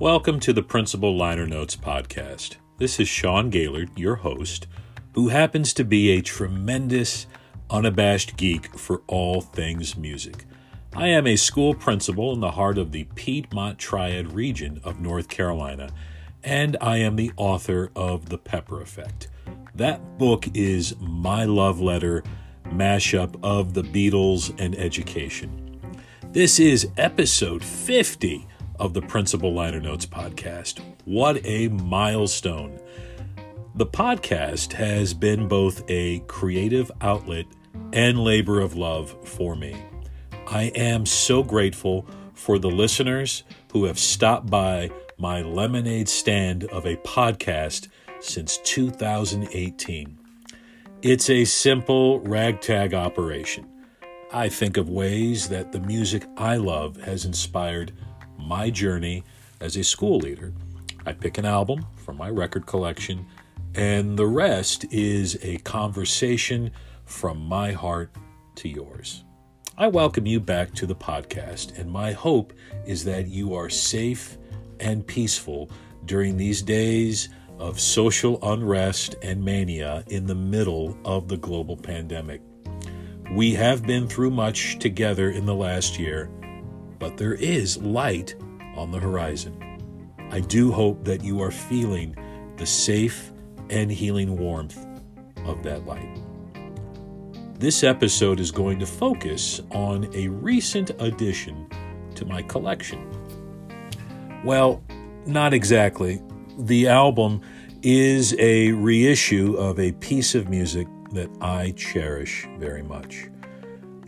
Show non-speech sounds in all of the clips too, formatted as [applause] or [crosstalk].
Welcome to the Principal Liner Notes podcast. This is Sean Gaylord, your host, who happens to be a tremendous, unabashed geek for all things music. I am a school principal in the heart of the Piedmont Triad region of North Carolina, and I am the author of The Pepper Effect. That book is my love letter mashup of the Beatles and education. This is episode 50 of the Principal Liner Notes podcast. What a milestone! The podcast has been both a creative outlet and labor of love for me. I am so grateful for the listeners who have stopped by my lemonade stand of a podcast since 2018. It's a simple ragtag operation. I think of ways that the music I love has inspired my journey as a school leader. I pick an album from my record collection, and the rest is a conversation from my heart to yours. I welcome you back to the podcast, and my hope is that you are safe and peaceful during these days of social unrest and mania in the middle of the global pandemic. We have been through much together in the last year, but there is light on the horizon. I do hope that you are feeling the safe and healing warmth of that light. This episode is going to focus on a recent addition to my collection. Well, not exactly. The album is a reissue of a piece of music that I cherish very much.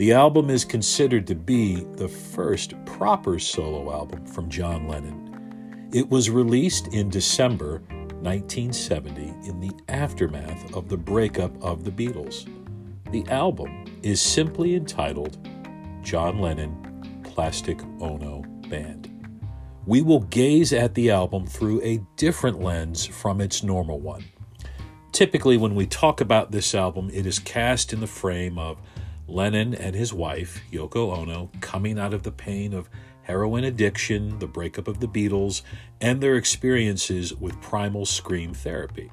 The album is considered to be the first proper solo album from John Lennon. It was released in December 1970 in the aftermath of the breakup of the Beatles. The album is simply entitled John Lennon Plastic Ono Band. We will gaze at the album through a different lens from its normal one. Typically, when we talk about this album, it is cast in the frame of Lennon and his wife, Yoko Ono, coming out of the pain of heroin addiction, the breakup of the Beatles, and their experiences with primal scream therapy.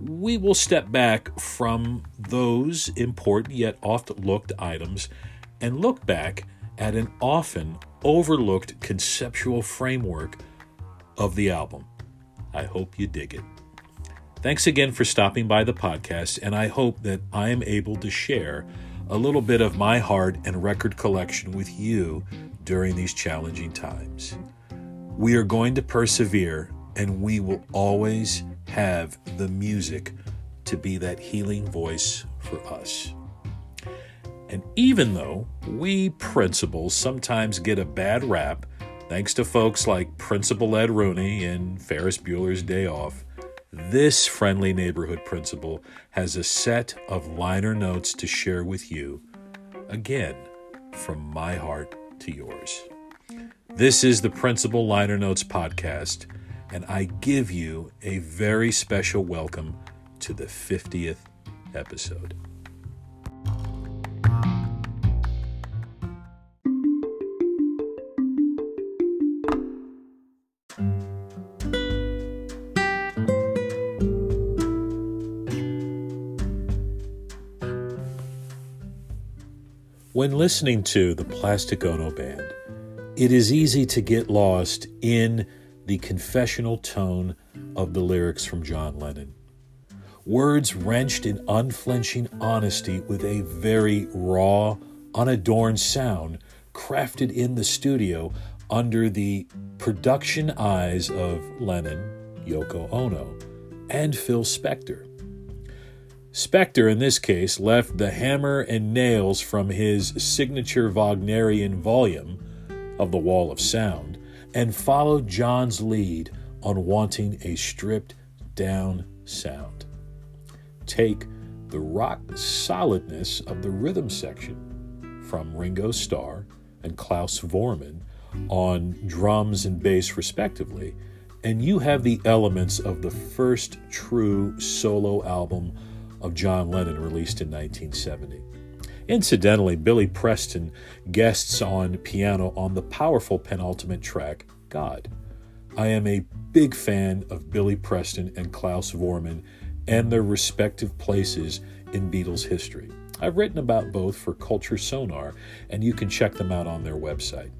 We will step back from those important yet oft looked items and look back at an often overlooked conceptual framework of the album. I hope you dig it. Thanks again for stopping by the podcast, and I hope that I am able to share a little bit of my heart and record collection with you during these challenging times. We are going to persevere and we will always have the music to be that healing voice for us. And even though we principals sometimes get a bad rap, thanks to folks like Principal Ed Rooney and Ferris Bueller's Day Off, this friendly neighborhood principal has a set of liner notes to share with you, again, from my heart to yours. This is the Principal Liner Notes podcast, and I give you a very special welcome to the 50th episode. When listening to the Plastic Ono Band, it is easy to get lost in the confessional tone of the lyrics from John Lennon. Words wrenched in unflinching honesty with a very raw, unadorned sound crafted in the studio under the production eyes of Lennon, Yoko Ono, and Phil Spector. Spector, in this case, left the hammer and nails from his signature Wagnerian volume of The Wall of Sound and followed John's lead on wanting a stripped down sound. Take the rock solidness of the rhythm section from Ringo Starr and Klaus Voormann on drums and bass, respectively, and you have the elements of the first true solo album of John Lennon, released in 1970. Incidentally, Billy Preston guests on piano on the powerful penultimate track, God. I am a big fan of Billy Preston and Klaus Voormann and their respective places in Beatles history. I've written about both for Culture Sonar, and you can check them out on their website.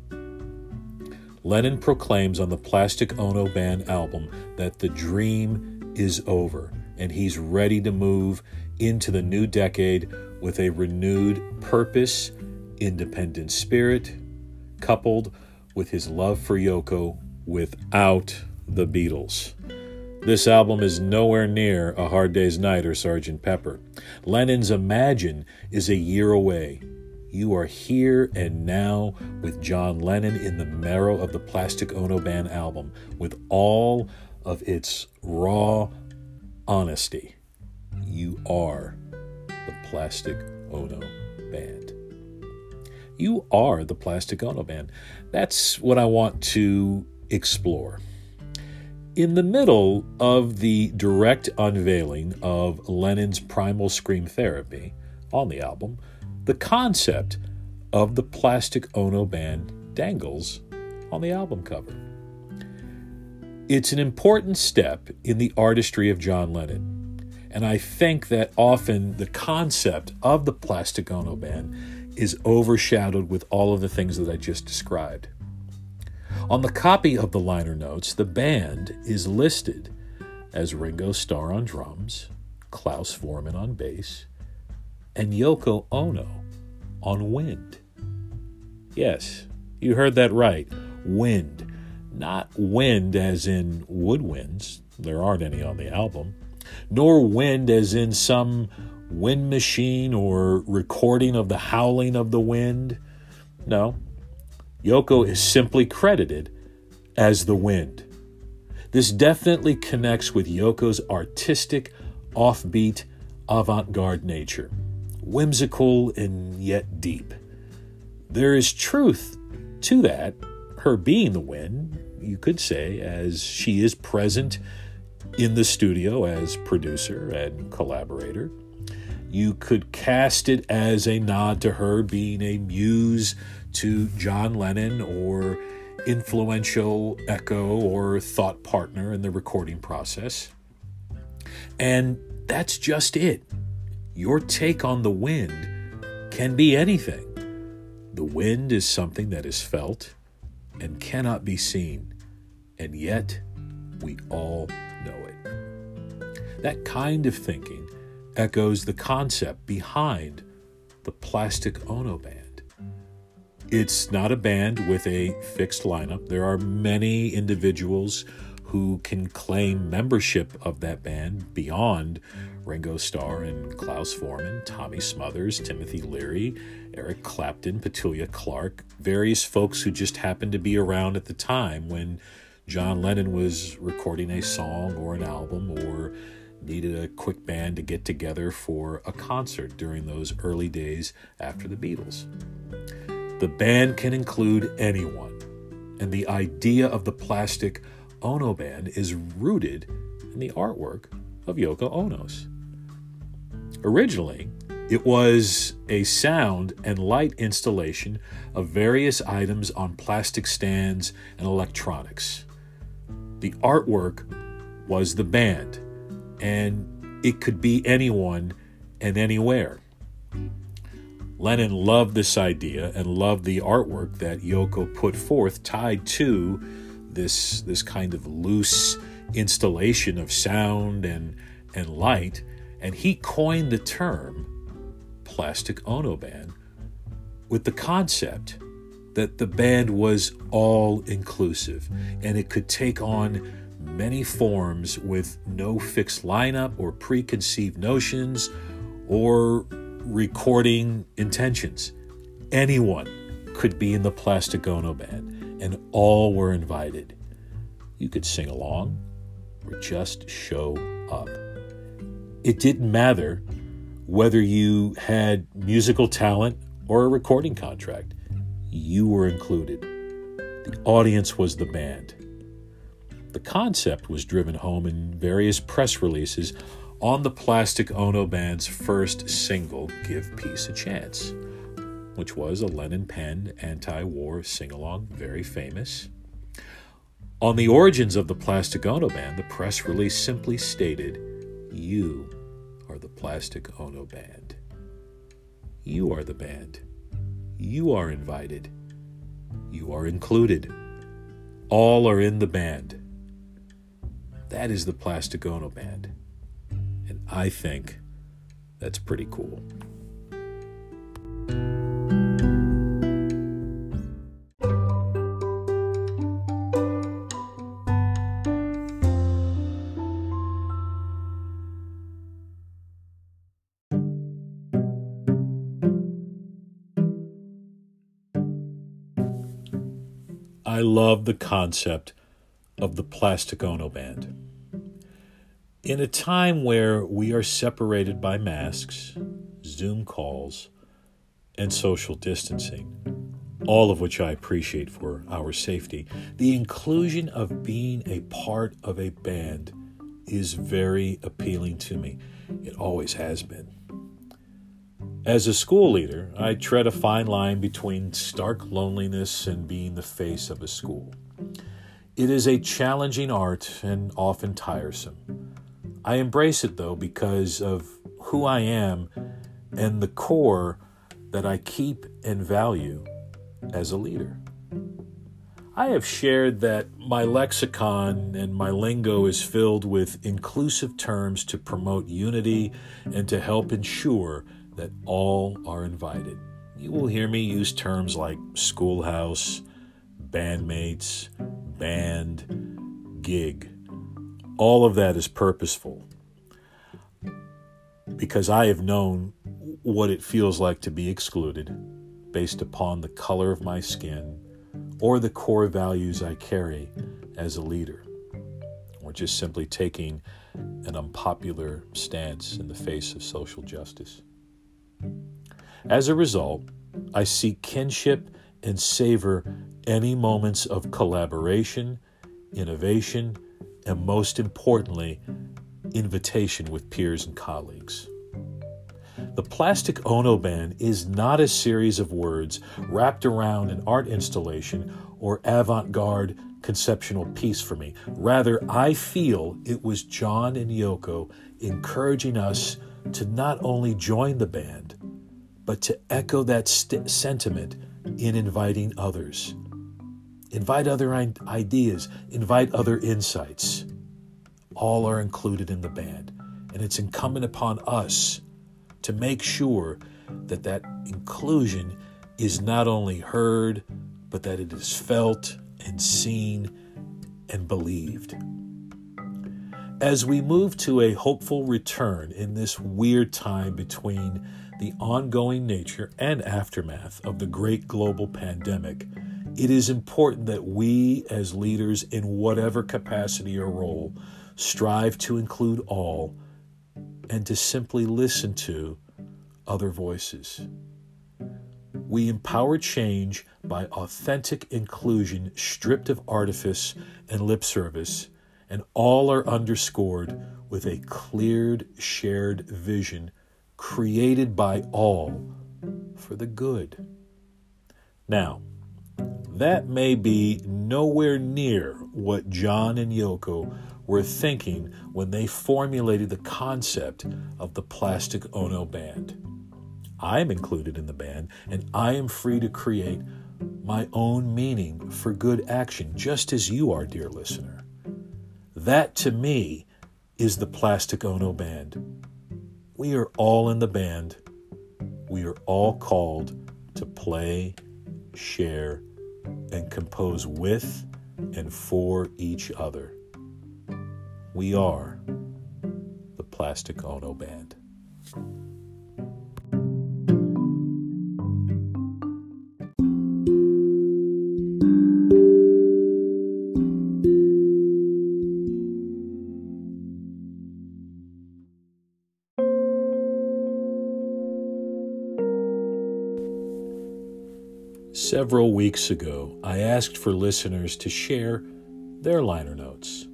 Lennon proclaims on the Plastic Ono Band album that the dream is over and he's ready to move into the new decade with a renewed purpose, independent spirit, coupled with his love for Yoko without the Beatles. This album is nowhere near A Hard Day's Night or Sgt. Pepper. Lennon's Imagine is a year away. You are here and now with John Lennon in the marrow of the Plastic Ono Band album with all of its raw honesty. You are the Plastic Ono Band. You are the Plastic Ono Band. That's what I want to explore. In the middle of the direct unveiling of Lennon's Primal Scream Therapy on the album, the concept of the Plastic Ono Band dangles on the album cover. It's an important step in the artistry of John Lennon, and I think that often the concept of the Plastic Ono Band is overshadowed with all of the things that I just described. On the copy of the liner notes, the band is listed as Ringo Starr on drums, Klaus Voormann on bass, and Yoko Ono on wind. Yes, you heard that right. Wind. Not wind as in woodwinds, there aren't any on the album, nor wind as in some wind machine or recording of the howling of the wind. No, Yoko is simply credited as the wind. This definitely connects with Yoko's artistic, offbeat, avant garde nature, whimsical and yet deep. There is truth to that, her being the wind, you could say, as she is present in the studio as producer and collaborator. You could cast it as a nod to her being a muse to John Lennon or influential echo or thought partner in the recording process. And that's just it. Your take on the wind can be anything. The wind is something that is felt and cannot be seen, and yet we all know it. That kind of thinking echoes the concept behind the Plastic Ono Band. It's not a band with a fixed lineup. There are many individuals who can claim membership of that band beyond Ringo Starr and Klaus Voormann, Tommy Smothers, Timothy Leary, Eric Clapton, Petula Clark, various folks who just happened to be around at the time when John Lennon was recording a song or an album or needed a quick band to get together for a concert during those early days after the Beatles. The band can include anyone, and the idea of the plastic Ono band is rooted in the artwork of Yoko Ono's. Originally, it was a sound and light installation of various items on plastic stands and electronics. The artwork was the band, and it could be anyone and anywhere. Lennon loved this idea and loved the artwork that Yoko put forth tied to this, this kind of loose installation of sound and, and light, and he coined the term plastic ono band with the concept that the band was all inclusive and it could take on many forms with no fixed lineup or preconceived notions or recording intentions. Anyone could be in the Plastic Ono band, and all were invited. You could sing along or just show up. It didn't matter whether you had musical talent or a recording contract, you were included. The audience was the band. The concept was driven home in various press releases on the Plastic Ono Band's first single, Give Peace a Chance, which was a Lennon penned anti war sing along, very famous. On the origins of the Plastic Ono Band, the press release simply stated, You are the Plastic Ono Band. You are the band. You are invited. You are included. All are in the band. That is the Plastic Ono Band. And I think that's pretty cool. I love the concept of the Plastic Ono Band. In a time where we are separated by masks, Zoom calls, and social distancing, all of which I appreciate for our safety, the inclusion of being a part of a band is very appealing to me. It always has been. As a school leader, I tread a fine line between stark loneliness and being the face of a school. It is a challenging art and often tiresome. I embrace it though because of who I am and the core that I keep and value as a leader. I have shared that my lexicon and my lingo is filled with inclusive terms to promote unity and to help ensure that all are invited. You will hear me use terms like schoolhouse, bandmates, band, gig. All of that is purposeful because I have known what it feels like to be excluded based upon the color of my skin or the core values I carry as a leader, or just simply taking an unpopular stance in the face of social justice. As a result, I seek kinship and savor any moments of collaboration, innovation, and most importantly, invitation with peers and colleagues. The Plastic Ono Band is not a series of words wrapped around an art installation or avant garde conceptual piece for me. Rather, I feel it was John and Yoko encouraging us to not only join the band, but to echo that st- sentiment in inviting others. Invite other ideas, invite other insights. All are included in the band, and it's incumbent upon us to make sure that that inclusion is not only heard, but that it is felt and seen and believed. As we move to a hopeful return in this weird time between the ongoing nature and aftermath of the great global pandemic, it is important that we, as leaders in whatever capacity or role, strive to include all and to simply listen to other voices. We empower change by authentic inclusion stripped of artifice and lip service and all are underscored with a cleared, shared vision created by all for the good. Now, that may be nowhere near what John and Yoko were thinking when they formulated the concept of the Plastic Ono Band. I am included in the band, and I am free to create my own meaning for good action, just as you are, dear listener. That to me is the Plastic Ono Band. We are all in the band. We are all called to play, share, and compose with and for each other. We are the Plastic Ono Band. Several weeks ago, I asked for listeners to share their liner notes,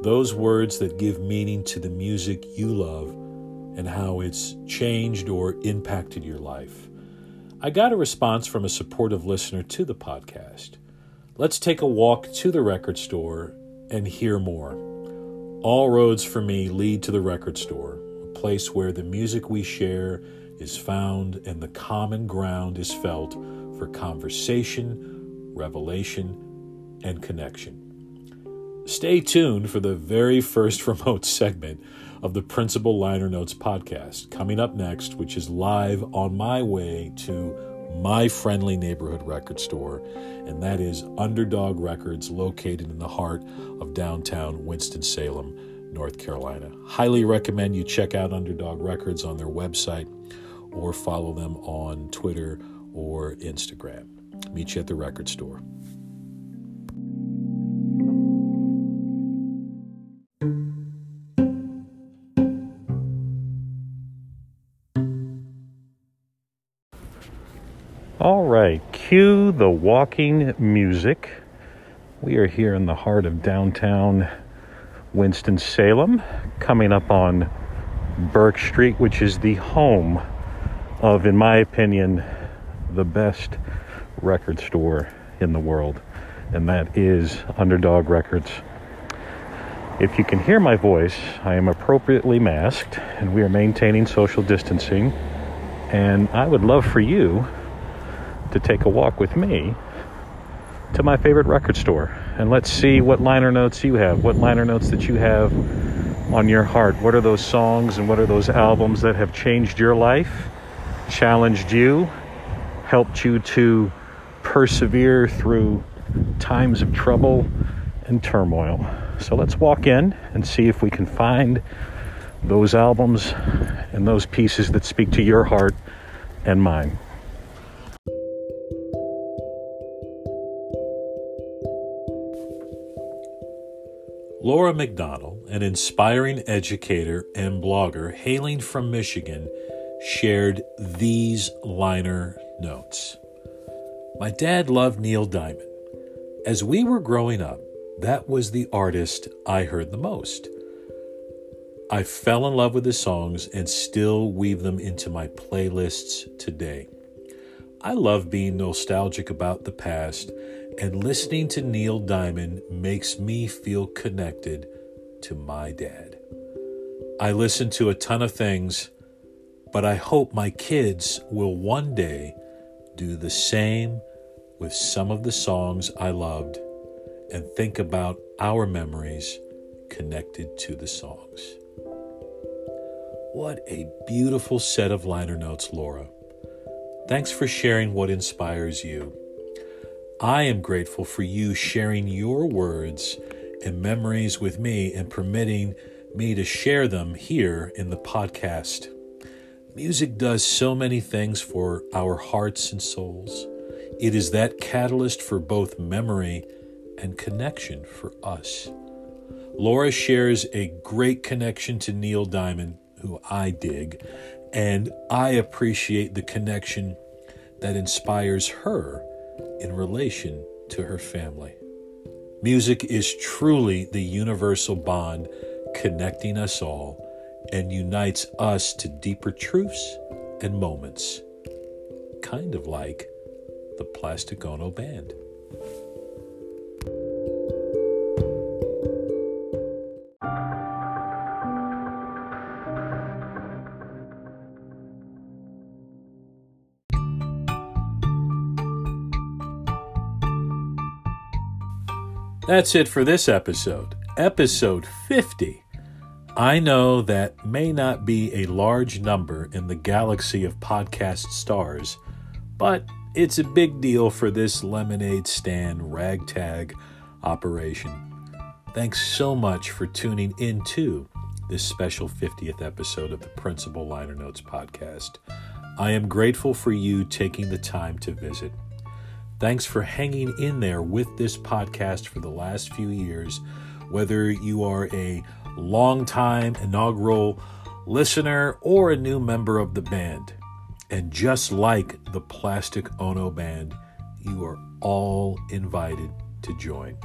those words that give meaning to the music you love and how it's changed or impacted your life. I got a response from a supportive listener to the podcast. Let's take a walk to the record store and hear more. All roads for me lead to the record store, a place where the music we share is found and the common ground is felt for conversation, revelation, and connection. Stay tuned for the very first [laughs] remote segment of the Principal Liner Notes podcast coming up next, which is live on my way to my friendly neighborhood record store, and that is Underdog Records, located in the heart of downtown Winston-Salem, North Carolina. Highly recommend you check out Underdog Records on their website or follow them on Twitter or Instagram. Meet you at the record store. All right, cue the walking music. We are here in the heart of downtown Winston-Salem, coming up on Burke Street, which is the home of, in my opinion, the best record store in the world, and that is Underdog Records. If you can hear my voice, I am appropriately masked, and we are maintaining social distancing. And I would love for you to take a walk with me to my favorite record store and let's see what liner notes you have, what liner notes that you have on your heart. What are those songs and what are those albums that have changed your life, challenged you, helped you to persevere through times of trouble and turmoil? So let's walk in and see if we can find those albums and those pieces that speak to your heart and mine. Laura McDonell, an inspiring educator and blogger hailing from Michigan, shared these liner notes. My dad loved Neil Diamond. As we were growing up, that was the artist I heard the most. I fell in love with his songs and still weave them into my playlists today. I love being nostalgic about the past and listening to Neil Diamond makes me feel connected to my dad. I listen to a ton of things, but I hope my kids will one day do the same with some of the songs I loved and think about our memories connected to the songs. What a beautiful set of liner notes, Laura. Thanks for sharing what inspires you. I am grateful for you sharing your words and memories with me and permitting me to share them here in the podcast. Music does so many things for our hearts and souls. It is that catalyst for both memory and connection for us. Laura shares a great connection to Neil Diamond, who I dig, and I appreciate the connection that inspires her in relation to her family. Music is truly the universal bond connecting us all and unites us to deeper truths and moments, kind of like the Plastic Ono Band. That's it for this episode, episode 50. I know that may not be a large number in the galaxy of podcast stars, but it's a big deal for this lemonade stand ragtag operation. Thanks so much for tuning into this special 50th episode of the Principal Liner Notes podcast. I am grateful for you taking the time to visit. Thanks for hanging in there with this podcast for the last few years, whether you are a long-time inaugural listener or a new member of the band. And just like the Plastic Ono Band, you are all invited to join.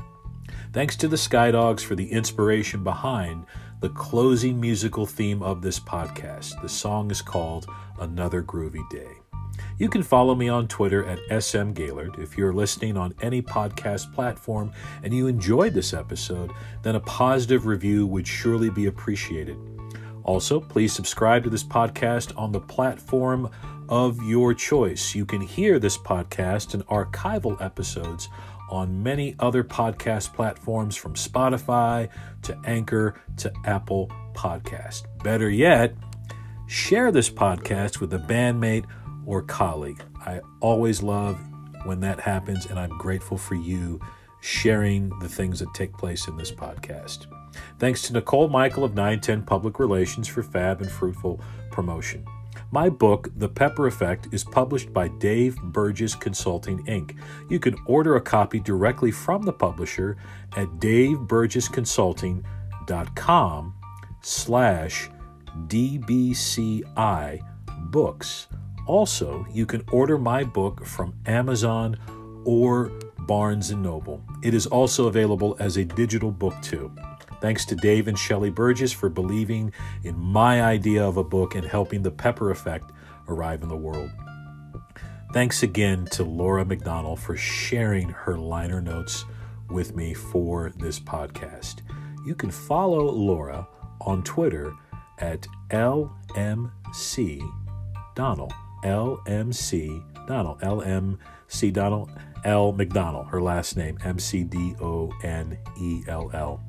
Thanks to the Skydogs for the inspiration behind the closing musical theme of this podcast. The song is called Another Groovy Day. You can follow me on Twitter at smgaylord. If you're listening on any podcast platform and you enjoyed this episode, then a positive review would surely be appreciated. Also, please subscribe to this podcast on the platform of your choice. You can hear this podcast and archival episodes on many other podcast platforms from Spotify to Anchor to Apple Podcast. Better yet, share this podcast with a bandmate or colleague. I always love when that happens, and I'm grateful for you sharing the things that take place in this podcast. Thanks to Nicole Michael of 910 Public Relations for fab and fruitful promotion. My book, The Pepper Effect, is published by Dave Burgess Consulting, Inc. You can order a copy directly from the publisher at daveburgessconsulting.com slash dbci books. Also, you can order my book from Amazon or Barnes & Noble. It is also available as a digital book too. Thanks to Dave and Shelley Burgess for believing in my idea of a book and helping the Pepper Effect arrive in the world. Thanks again to Laura McDonell for sharing her liner notes with me for this podcast. You can follow Laura on Twitter at LMC Donald. LMC Donald. LMC Donald. L McDonald. Her last name, M C D O N E L L.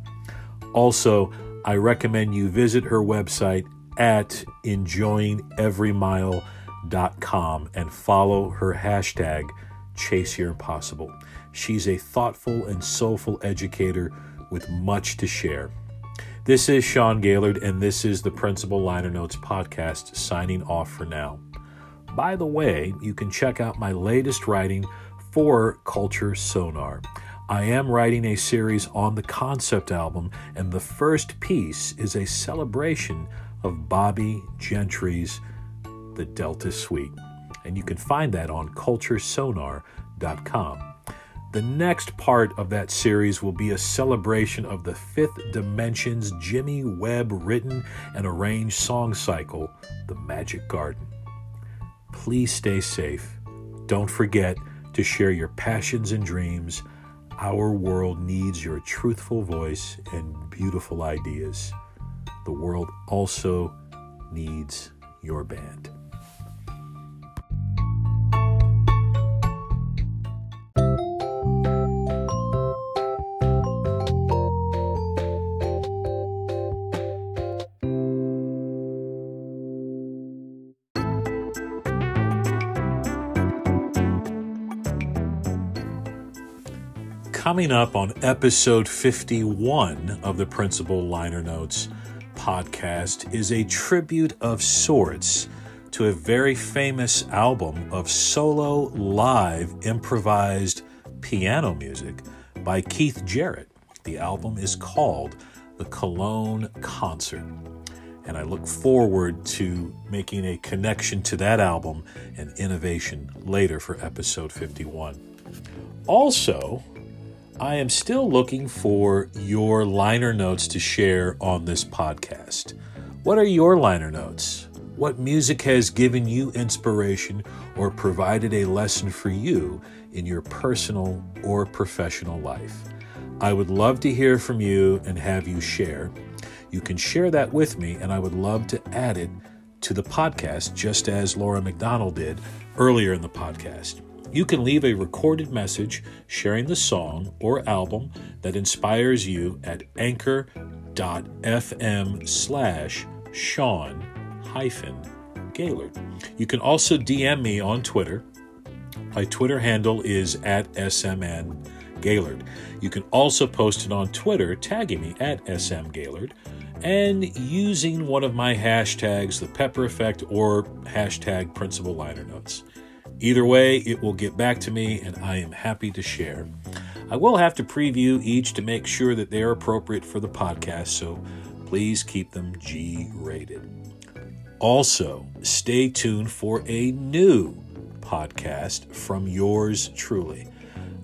Also, I recommend you visit her website at enjoyingeverymile.com and follow her hashtag Chase Your Impossible. She's a thoughtful and soulful educator with much to share. This is Sean Gaylord, and this is the Principal Liner Notes podcast, signing off for now. By the way, you can check out my latest writing for Culture Sonar. I am writing a series on the concept album, and the first piece is a celebration of Bobbie Gentry's The Delta Sweete. And you can find that on culturesonar.com. The next part of that series will be a celebration of the Fifth Dimension's Jimmy Webb written and arranged song cycle, The Magic Garden. Please stay safe. Don't forget to share your passions and dreams our world needs your truthful voice and beautiful ideas. The world also needs your band. Coming up on episode 51 of the Principal Liner Notes podcast is a tribute of sorts to a very famous album of solo live improvised piano music by Keith Jarrett. The album is called The Cologne Concert. And I look forward to making a connection to that album and innovation later for episode 51. Also, I am still looking for your liner notes to share on this podcast. What are your liner notes? What music has given you inspiration or provided a lesson for you in your personal or professional life? I would love to hear from you and have you share. You can share that with me, and I would love to add it to the podcast, just as Laura McDonell did earlier in the podcast. You can leave a recorded message sharing the song or album that inspires you at anchor.fm slash Sean hyphen Gaylord. You can also DM me on Twitter. My Twitter handle is at SMN Gaylord. You can also post it on Twitter, tagging me at SM Gaylord and using one of my hashtags, the pepper effect or hashtag principal liner notes. Either way, it will get back to me and I am happy to share. I will have to preview each to make sure that they are appropriate for the podcast, so please keep them G rated. Also, stay tuned for a new podcast from yours truly.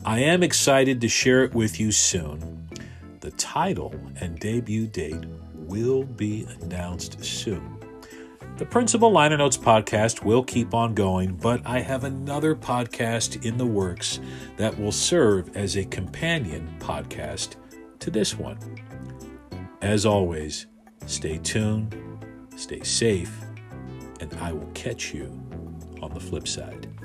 I am excited to share it with you soon. The title and debut date will be announced soon. The Principal Liner Notes podcast will keep on going, but I have another podcast in the works that will serve as a companion podcast to this one. As always, stay tuned, stay safe, and I will catch you on the flip side.